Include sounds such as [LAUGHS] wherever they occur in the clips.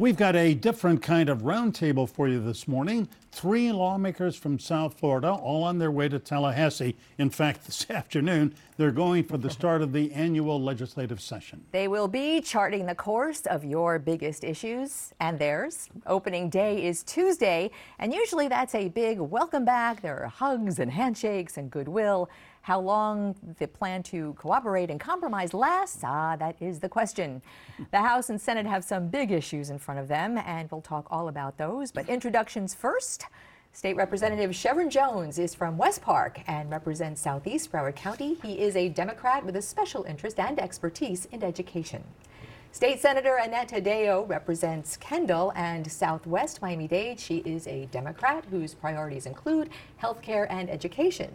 We've got a different kind of roundtable for you this morning. Three lawmakers from South Florida, all on their way to Tallahassee. In fact, [LAUGHS] this afternoon, they're going for the start of the annual legislative session. They will be charting the course of your biggest issues and theirs. Opening day is Tuesday, and usually that's a big welcome back. There are hugs and handshakes and goodwill. How long the plan to cooperate and compromise lasts, ah, that is the question. The House and Senate have some big issues in front of them, and we'll talk all about those. But introductions first. State Representative Shevrin Jones is from West Park and represents Southeast Broward County. He is a Democrat with a special interest and expertise in education. State Senator Annette Taddeo represents Kendall and Southwest Miami-Dade. She is a Democrat whose priorities include health care and education.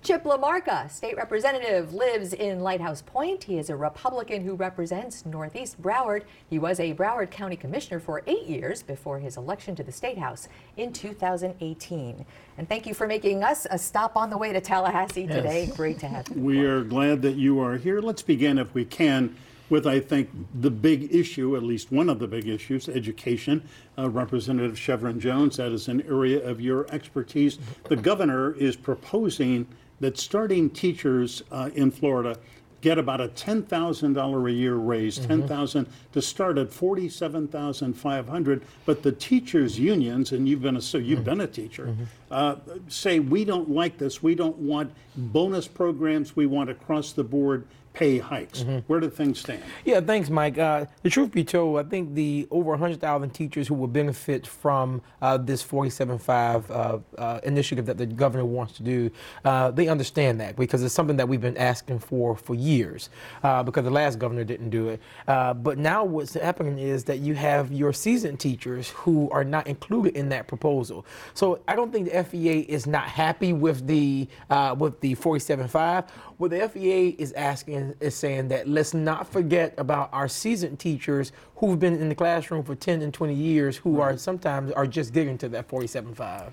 Chip LaMarca, state representative, lives in Lighthouse Point. He is a Republican who represents Northeast Broward. He was a Broward County Commissioner for eight years before his election to the State House in 2018. And thank you for making us a stop on the way to Tallahassee yes. today. Great to have you. We are glad that you are here. Let's begin, if we can, with, I think, the big issue, at least one of the big issues, education. Uh, Representative Shevrin Jones, that is an area of your expertise. The governor is proposing that starting teachers uh, in Florida get about a $10,000 a year raise, mm-hmm. 10,000 to start at 47,500. But the teachers unions, and you've been a so you've mm-hmm. been a teacher, mm-hmm. uh, say we don't like this. We don't want bonus programs. We want across the board pay hikes. Mm-hmm. Where do things stand? Yeah, thanks, Mike. Uh, the truth be told, I think the over 100,000 teachers who will benefit from uh, this 47.5 uh, uh, initiative that the governor wants to do, uh, they understand that because it's something that we've been asking for for years uh, because the last governor didn't do it. but now what's happening is that you have your seasoned teachers who are not included in that proposal. So I don't think the FEA is not happy with the with the 47.5. What the FEA is asking is saying that let's not forget about our seasoned teachers who've been in the classroom for 10 and 20 years who right. are sometimes are just getting to that 47.5. Right.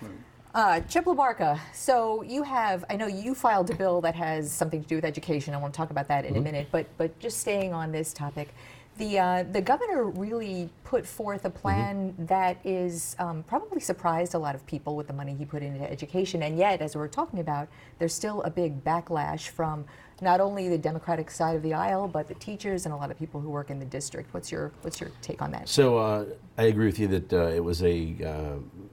Uh, Chip LaMarca, so you have, I know you filed a bill that has something to do with education. I want to talk about that in mm-hmm. a minute, but, but just staying on this topic, the, uh, the governor really put forth a plan mm-hmm. that is um, probably surprised a lot of people with the money he put into education. And yet, as we're talking about, there's still a big backlash from not only the Democratic side of the aisle, but the teachers and a lot of people who work in the district. What's your what's your take on that? So uh, I agree with you that uh, it was a uh,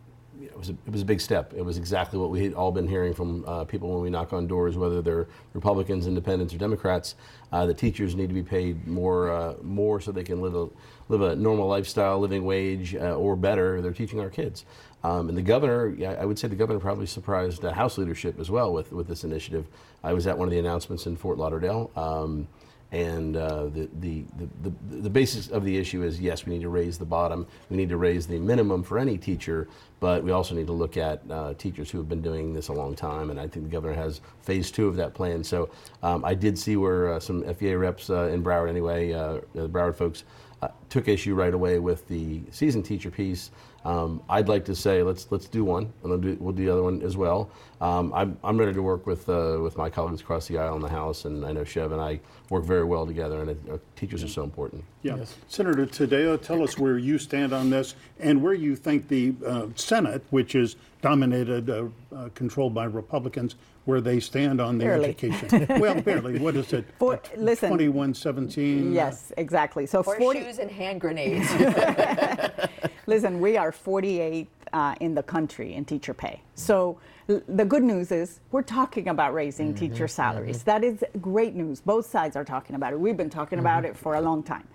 was a, it was a big step. It was exactly what we had all been hearing from uh, people when we knock on doors, whether they're Republicans, Independents, or Democrats. Uh, the teachers need to be paid more uh, more so they can live a live a normal lifestyle, living wage, or better. They're teaching our kids. Um, and the governor, I would say the governor probably surprised uh, House leadership as well with, with this initiative. I was at one of the announcements in Fort Lauderdale. Um, and uh, the, the, the, the, basis of the issue is yes, we need to raise the bottom. We need to raise the minimum for any teacher, but we also need to look at uh, teachers who have been doing this a long time. And I think the governor has phase two of that plan. So um, I did see where uh, some FEA reps uh, in Broward, anyway, uh, the Broward folks, uh, took issue right away with the season teacher piece. Um, I'd like to say let's let's do one, and we'll do, we'll do the other one as well. Um, I'm, I'm ready to work with uh, with my colleagues across the aisle in the House, and I know Chev and I work very well together, and it, uh, teachers are so important. Yeah, yes. Senator Taddeo, tell us where you stand on this, and where you think the uh, Senate, which is dominated, uh, uh, controlled by Republicans, where they stand on their barely. education. [LAUGHS] well, barely. What is it? For, listen. 2117? Yes, exactly. So 40 shoes and hand grenades. [LAUGHS] [LAUGHS] listen, we are 48th uh, in the country in teacher pay. So the good news is we're talking about raising mm-hmm, teacher salaries. Mm-hmm. That is great news. Both sides are talking about it. We've been talking mm-hmm. about it for a long time.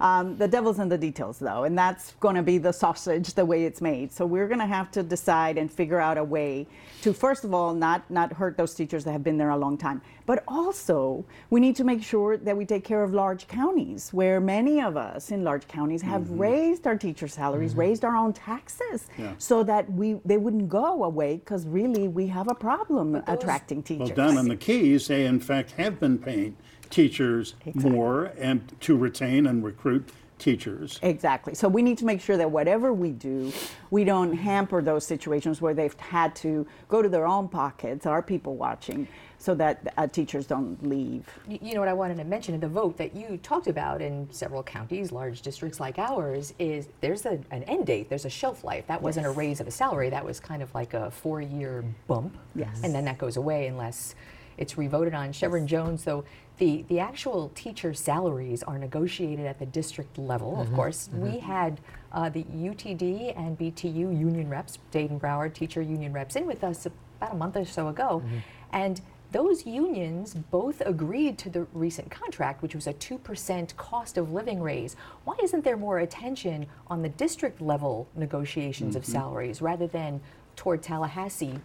Um, the devil's in the details, though, and that's going to be the sausage, the way it's made. So we're going to have to decide and figure out a way to, first of all, not not hurt those teachers that have been there a long time, but also we need to make sure that we take care of large counties, where many of us in large counties have mm-hmm. raised our teacher salaries, mm-hmm. raised our own taxes, yeah. so that we they wouldn't go away because really we have a problem attracting teachers. Well, down in the Keys, they in fact have been paying teachers exactly. more and to retain and recruit teachers. Exactly. So we need to make sure that whatever we do, we don't hamper those situations where they've had to go to their own pockets, our people watching, so that uh, teachers don't leave. You know what I wanted to mention in the vote that you talked about in several counties, large districts like ours, is there's a, an end date, there's a shelf life. That wasn't a raise of a salary, that was kind of like a four year bump. Yes. And then that goes away unless it's revoted on. Shevrin Jones, though, the, the actual teacher salaries are negotiated at the district level, of mm-hmm. course. Mm-hmm. We had uh, the UTD and BTU union reps, Dade and Broward teacher union reps, in with us about a month or so ago. Mm-hmm. And those unions both agreed to the recent contract, which was a 2% cost of living raise. Why isn't there more attention on the district level negotiations of salaries rather than toward Tallahassee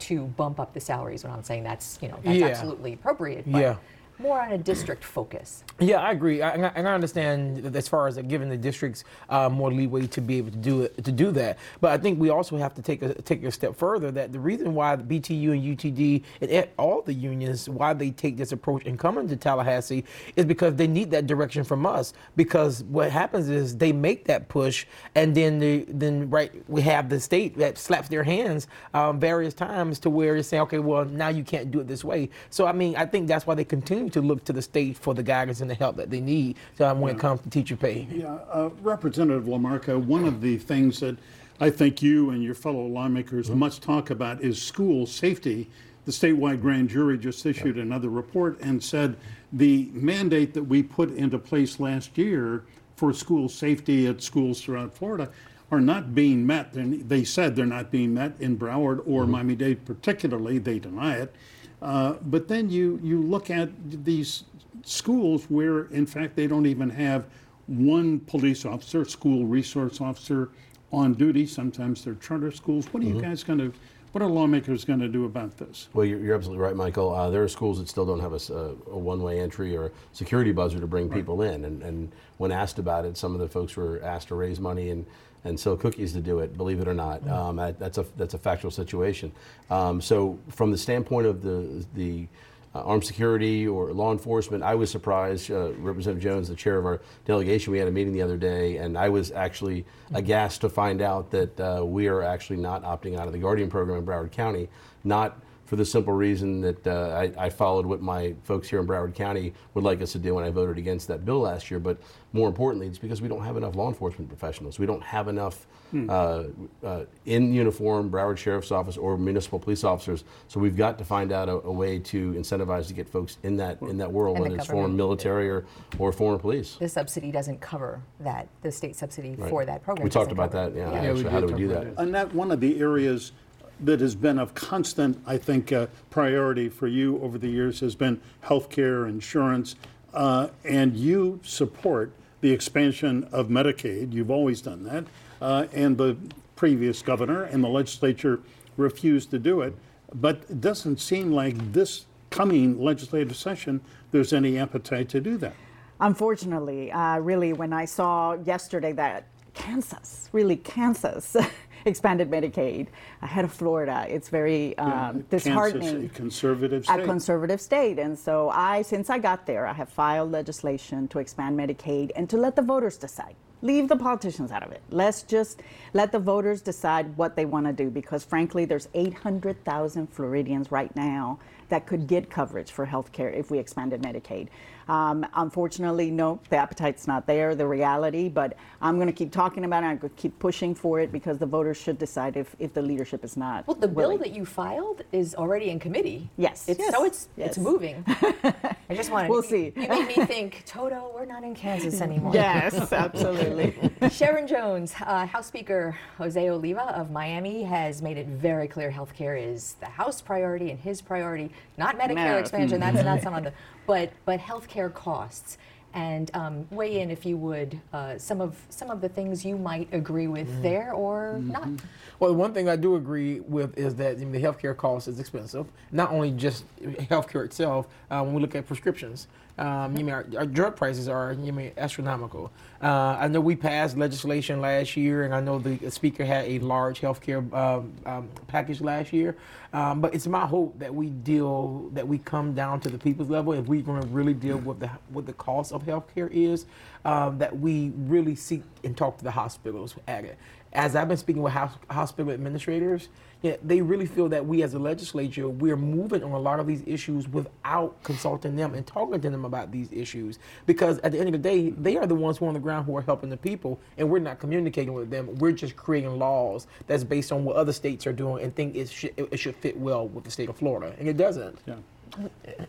to bump up the salaries? When I'm saying that's, you know, that's Yeah. absolutely appropriate, Yeah. More on a district focus. Yeah, I agree, I, and I- understand as far as giving the districts uh, more leeway to be able to do it, to do that. But I think we also have to take a take a step further. That the reason why the BTU and UTD and all the unions why they take this approach and come into Tallahassee is because they need that direction from us. Because what happens is they make that push, and then the, then right we have the state that slaps their hands um, various times to where it's saying, okay, well now you can't do it this way. So I mean, I think that's why they continue to look to the state for the guidance and the help that they need um, when it comes to teacher pay. Yeah, uh, Representative Lamarca, one of the things that I think you and your fellow lawmakers must talk about is school safety. The statewide grand jury just issued another report and said the mandate that we put into place last year for school safety at schools throughout Florida are not being met. And they said they're not being met in Broward or Miami-Dade particularly. They deny it. Uh, but then you, you look at these schools where, in fact, they don't even have one police officer, school resource officer on duty. Sometimes they're charter schools. What are you guys going to, what are lawmakers going to do about this? Well, you're, you're absolutely right, Michael. Uh, there are schools that still don't have a one-way entry or a security buzzer to bring people in. And, and when asked about it, some of the folks were asked to raise money and, and sell cookies to do it. Believe it or not, um, that, that's a that's a factual situation. Um, so, from the standpoint of the the uh, armed security or law enforcement, I was surprised. Uh, Representative Jones, the chair of our delegation, we had a meeting the other day, and I was actually aghast to find out that uh, we are actually not opting out of the Guardian program in Broward County, not for the simple reason that uh, I, I followed what my folks here in Broward County would like us to do when I voted against that bill last year. But more importantly, it's because we don't have enough law enforcement professionals. We don't have enough uh, uh, in uniform Broward Sheriff's Office or municipal police officers. So we've got to find out a, a way to incentivize to get folks in that in that world, And the whether it's foreign government. military or, or foreign police. The subsidy doesn't cover that, the state subsidy for that program. We talked about that. it. Yeah. Yeah, we actually, how do we do that? about Annette, one of the areas that has been of constant, I think, uh, priority for you over the years has been healthcare, insurance, uh, and you support the expansion of Medicaid. You've always done that, uh, and the previous governor and the legislature refused to do it. But it doesn't seem like this coming legislative session there's any appetite to do that. Unfortunately, uh, really, when I saw yesterday that Kansas, really Kansas, [LAUGHS] expanded Medicaid ahead of Florida, it's very um, disheartening. Kansas, a conservative a conservative state. And so I, since I got there, I have filed legislation to expand Medicaid and to let the voters decide. Leave the politicians out of it. Let's just let the voters decide what they want to do because frankly, there's 800,000 Floridians right now that could get coverage for health care if we expanded Medicaid. Um, unfortunately, no, the appetite's not there, the reality, but I'm going to keep talking about it. I'm going to keep pushing for it because the voters should decide if, if the leadership is not. Well, the bill that you filed is already in committee. Yes. It's, Yes. So it's Yes. it's moving. [LAUGHS] I just wanted. To. We'll see. You made me think, Toto, we're not in Kansas [LAUGHS] anymore. Yes, absolutely. [LAUGHS] Shevrin Jones, uh, House Speaker Jose Oliva of Miami has made it very clear health care is the House priority and his priority, not Medicare No. expansion. That's not some of the, but but healthcare costs. And um, weigh in if you would uh, some of some of the things you might agree with there or not. Well, one thing I do agree with is that I mean, the healthcare cost is expensive. Not only just healthcare itself. Uh, when we look at prescriptions, um, you mean our, our drug prices are mean astronomical. Uh, I know we passed legislation last year, and I know the speaker had a large healthcare um, um, package last year. Um, but it's my hope that we deal that we come down to the people's level if we're going to really deal with the what the cost of healthcare is. um, that we really seek and talk to the hospitals at it. As I've been speaking with hos- hospital administrators, yeah, they really feel that we as a legislature, we're moving on a lot of these issues without consulting them and talking to them about these issues. Because at the end of the day, they are the ones who are on the ground who are helping the people, and we're not communicating with them. We're just creating laws that's based on what other states are doing and think it should, it should fit well with the state of Florida. And it doesn't. Yeah.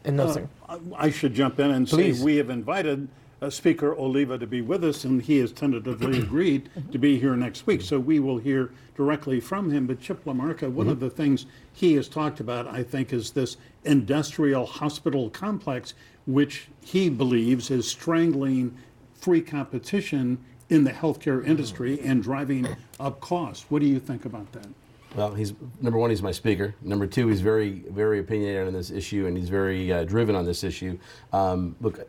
And no, sir. Uh, I should jump in and Please. say we have invited uh, Speaker Oliva to be with us, and he has tentatively [CLEARS THROAT] agreed to be here next week. So we will hear directly from him. But Chip Lamarca, one of the things he has talked about, I think, is this industrial hospital complex, which he believes is strangling free competition in the healthcare industry and driving up costs. What do you think about that? Well, he's number one. He's my speaker. Number two, he's very, very opinionated on this issue, and he's very uh, driven on this issue. Um, look,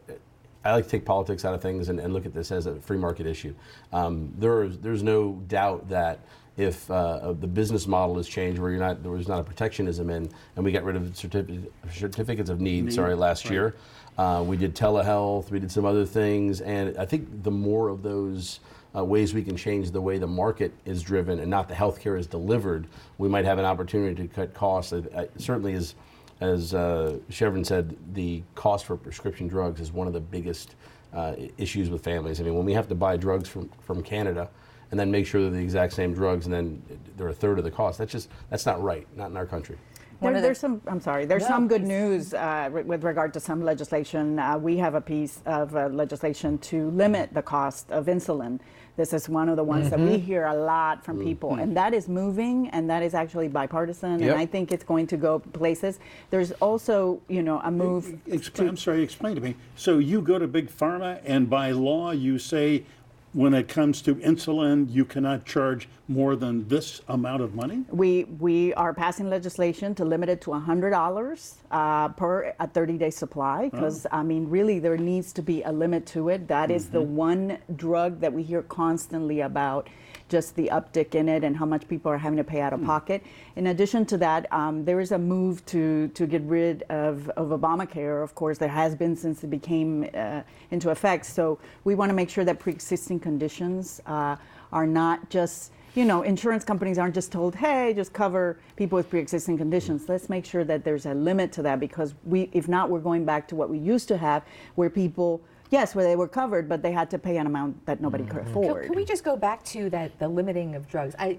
I like to take politics out of things and, and look at this as a free market issue. Um, there is, there's no doubt that if uh, the business model is changed, where you're not, there was not a protectionism in, and we got rid of certific- certificates of need, sorry, last right. year. Uh, we did telehealth, we did some other things, and I think the more of those uh, ways we can change the way the market is driven and not the healthcare is delivered, we might have an opportunity to cut costs. Uh, uh, certainly, as as uh, Shevrin said, the cost for prescription drugs is one of the biggest uh, issues with families. I mean, when we have to buy drugs from from Canada and then make sure they're the exact same drugs and then they're a third of the cost, that's just that's not right, not in our country. There, the- there's some. I'm sorry. There's No, some good news uh, re- with regard to some legislation. Uh, we have a piece of uh, legislation to limit the cost of insulin. This is one of the ones that we Mm-hmm. hear a lot from people, and that is moving, and that is actually bipartisan, Yep. and I think it's going to go places. There's also, you know, a move. Expl- I'm sorry, explain to me. So you go to Big Pharma, and by law, you say when it comes to insulin, you cannot charge more than this amount of money? We we are passing legislation to limit it to hundred dollars uh, per a 30-day supply because I mean really there needs to be a limit to it. That is the one drug that we hear constantly about. Just the uptick in it and how much people are having to pay out of pocket. In addition to that, um, there is a move to to get rid of, of Obamacare. Of course, there has been since it became uh, into effect. So we want to make sure that pre-existing conditions uh, are not just you know, insurance companies aren't just told, hey, just cover people with pre-existing conditions. Let's make sure that there's a limit to that because we, if not, we're going back to what we used to have, where people, yes, where they were covered, but they had to pay an amount that nobody could mm-hmm. afford. can we just go back to that the limiting of drugs? I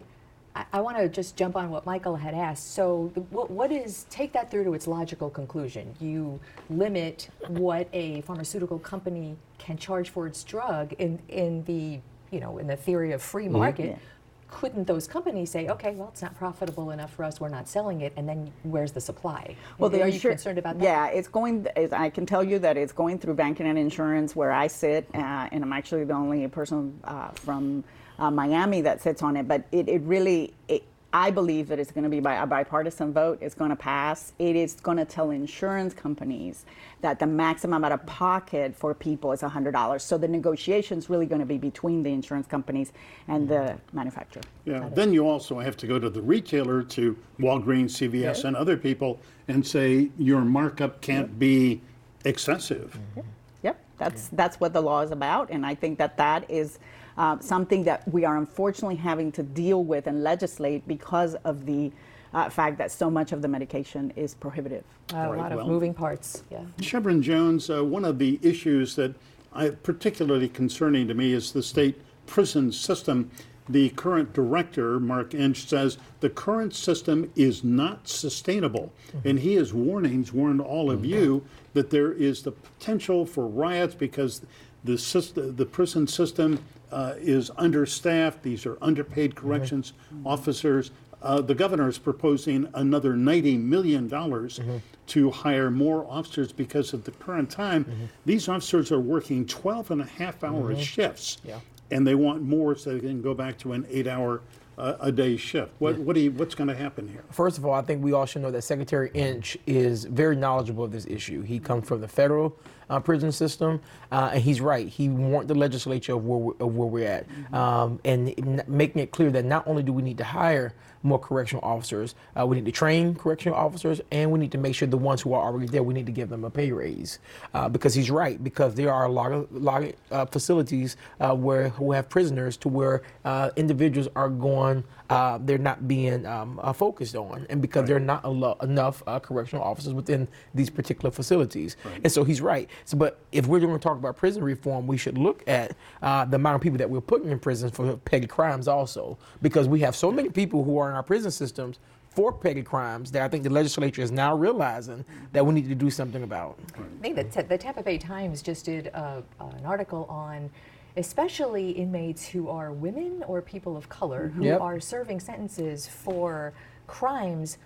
I, I want to just jump on what Michael had asked. So, the, what, what is take that through to its logical conclusion? You limit what a pharmaceutical company can charge for its drug in in the you know in the theory of free mm-hmm. market. Yeah. Couldn't those companies say, okay, well, it's not profitable enough for us, we're not selling it, and then where's the supply? Well, the are you insur- concerned about that? Yeah, it's going. I can tell you that it's going through banking and insurance where I sit, uh, and I'm actually the only person uh, from uh, Miami that sits on it. But it, it really, it, I believe that it's going to be by a bipartisan vote. It's going to pass. It is going to tell insurance companies that the maximum out of pocket for people is $100. So the negotiation is really going to be between the insurance companies and the mm-hmm. manufacturer. Yeah, then you also have to go to the retailer, to Walgreens, CVS, and other people, and say your markup can't be excessive. Yep, that's that's what the law is about, and I think that that is uh, something that we are unfortunately having to deal with and legislate because of the uh, fact that so much of the medication is prohibitive. a Right, lot of well- moving parts. Yeah. Shevrin Jones, uh, one of the issues that I, particularly concerning to me is the state prison system. The current director, Mark Inch, says the current system is not sustainable. And he has warnings, warned all of you, that there is the potential for riots because the, system, the prison system uh, is understaffed. These are underpaid corrections officers. Uh, the governor is proposing another $90 million to hire more officers because at the current time, these officers are working 12 and a half hour shifts. Yeah. And they want more so they can go back to an eight hour a day shift. What, what do you, what's going to happen here? First of all, I think we all should know that Secretary Inch is very knowledgeable of this issue. He comes from the federal uh, prison system. Uh, and he's right. He warned the legislature of where we're, of where we're at, um, and making it clear that not only do we need to hire more correctional officers, uh, we need to train correctional officers, and we need to make sure the ones who are already there, we need to give them a pay raise. Uh, because he's right. Because there are a lot of, lot of uh, facilities uh, where who have prisoners to where uh, individuals are going. Uh, they're not being um, uh, focused on, and because there are not lo- enough uh, correctional officers within these particular facilities, and so he's right. So, but if we're going to talk about prison reform, we should look at uh, the amount of people that we're putting in prison for petty crimes, also, because we have so many people who are in our prison systems for petty crimes that I think the legislature is now realizing that we need to do something about. I think that the Tampa Bay Times just did a, an article on especially inmates who are women or people of color who Yep. are serving sentences for crimes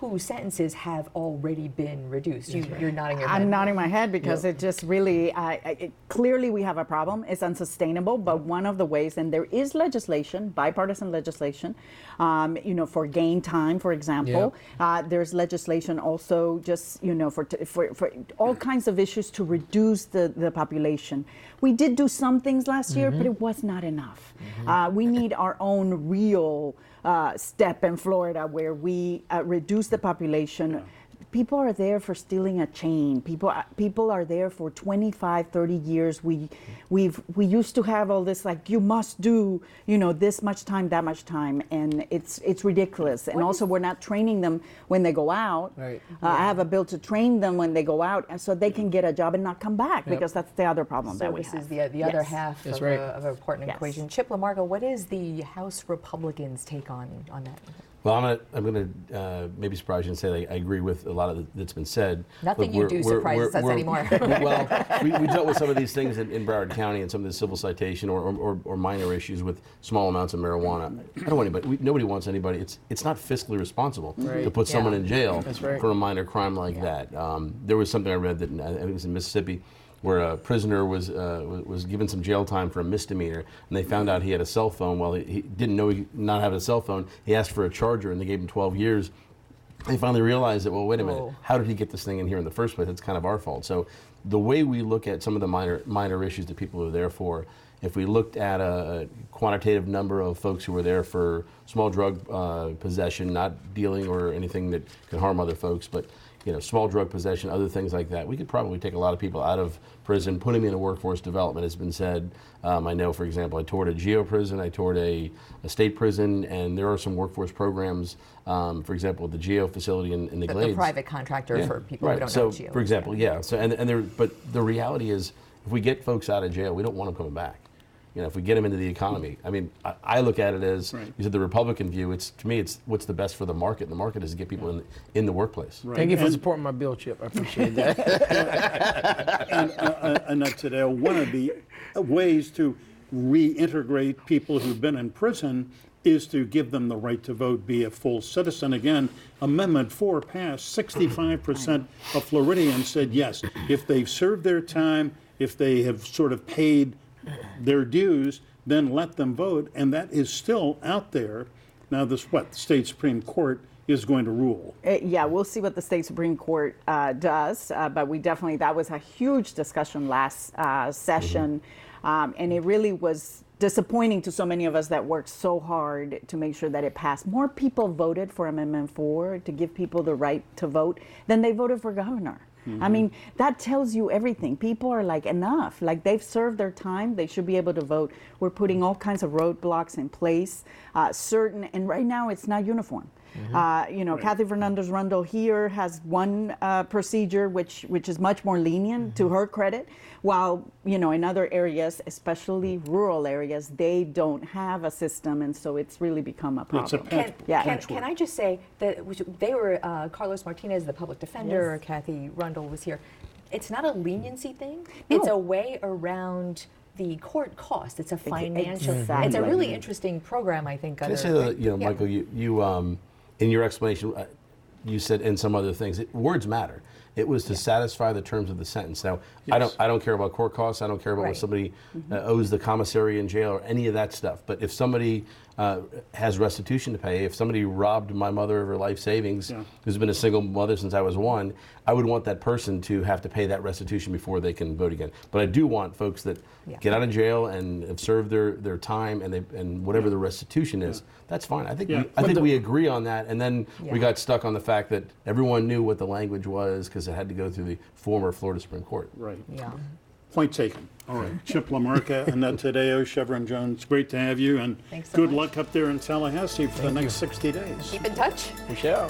whose sentences have already been reduced. You, you're nodding your head. I'm nodding my head because it just really, I it, clearly we have a problem. It's unsustainable. But one of the ways, and there is legislation, bipartisan legislation, um, you know, for gain time, for example. Uh, there's legislation also just, you know, for, t- for, for all [CLEARS THROAT] kinds of issues to reduce the, the population. We did do some things last year, but it was not enough. Uh, we need our own real uh, step in Florida where we uh, reduce the population people are there for stealing a chain people uh, people are there for 25 30 years we we've we used to have all this like you must do you know this much time that much time and it's it's ridiculous and What also is- we're not training them when they go out Right. uh, i have a bill to train them when they go out and so they can get a job and not come back because that's the other problem So that we this have is the, the other half That's of, right. a, of an important Yes. equation. Chip LaMarca, what is the House Republicans' take on, on that? Well, I'm gonna, I'm gonna uh, maybe surprise you and say that I agree with a lot of the, that's been said. Nothing but you we're- do we're- surprises we're- us we're- anymore. [LAUGHS] well, we, [LAUGHS] we dealt with some of these things in, in Broward County and some of the civil citation or, or, or minor issues with small amounts of marijuana. I don't want anybody. We, nobody wants anybody. It's it's not fiscally responsible to Right. put someone in jail right. for a minor crime like that. Um, there was something I read that I think it was in Mississippi. Where a prisoner was uh, was- given some jail time for a misdemeanor, and they found out he had a cell phone. Well, he, he didn't know he not have a cell phone. He asked for a charger, and they gave him 12 years they finally realized that well wait a minute Oh. how did he get this thing in here in the first place it's kind of our fault so the way we look at some of the minor minor issues that people are there for if we looked at a quantitative number of folks who were there for small drug uh, possession not dealing or anything that can harm other folks but you know small drug possession other things like that. We could probably take a lot of people out of prison. Put them in a workforce development It's been said. Um, i know for example i toured a geo prison i toured a, a state prison and there are some workforce programs um, for example the geo facility in, in the The, glades. the private contractor Yeah, for people right. who don't so know Geo. for example yeah. So and, and there but the reality is if we get folks out of jail we don't want them coming back you know, if we get them into the economy, I mean, I, I look at it as Right. you said the Republican view. It's to me, it's what's the best for the market. And the market is to get people in in the workplace. Right. Thank you for And- supporting my bill, Chip. I appreciate that. [LAUGHS] and, uh, uh, Annette Taddeo, one of the ways to reintegrate people who've been in prison is to give them the right to vote, be a full citizen. Again, Amendment 4 passed. 65% of Floridians said yes. If they've served their time, if they have sort of paid their dues, then let them vote. And that is still out there. Now, this what? The state Supreme Court is going to rule. Uh, yeah, we'll see what the state supreme court uh, does, uh, but we definitely that was a huge discussion last uh, session, um, and it really was disappointing to so many of us that worked so hard to make sure that it passed. More people voted for Amendment Four to give people the right to vote than they voted for governor. I mean, that tells you everything. People are like, enough. Like, they've served their time. They should be able to vote. We're putting all kinds of roadblocks in place, uh, certain, and right now it's not uniform. Uh, you know, Kathy Fernandez Rundle here has one uh, procedure which which is much more lenient to her credit, while you know in other areas, especially rural areas, they don't have a system, and so it's really become a problem. It's a Can, Yeah. can, can I just say that they were, uh, Carlos Martinez, the public defender, Yes. Kathy Rundle was here. It's not a leniency thing, it's a way around the court cost. It's a financial, it's a really interesting program, I think. Can I say that, you know, Yeah. Michael, you, you um, in your explanation, uh, you said and some other things, it, words matter. It was to satisfy the terms of the sentence. Now, I don't, I don't care about court costs. I don't care about Right. what somebody uh, owes the commissary in jail or any of that stuff. But if somebody uh, has restitution to pay. If somebody robbed my mother of her life savings, Yeah. who's been a single mother since I was one, I would want that person to have to pay that restitution before they can vote again. But I do want folks that Yeah. get out of jail and have served their, their time and they and whatever the restitution is, that's fine. I think Yeah. we, I think we agree on that. And then Yeah. we got stuck on the fact that everyone knew what the language was because it had to go through the former Florida Supreme Court. Right. Yeah. Point taken. All right. Chip Lamarca, [LAUGHS] Annette Taddeo, Shevrin Jones, great to have you, and Thanks so good much. luck up there in Tallahassee for the next 60 days. Keep in touch. Michelle.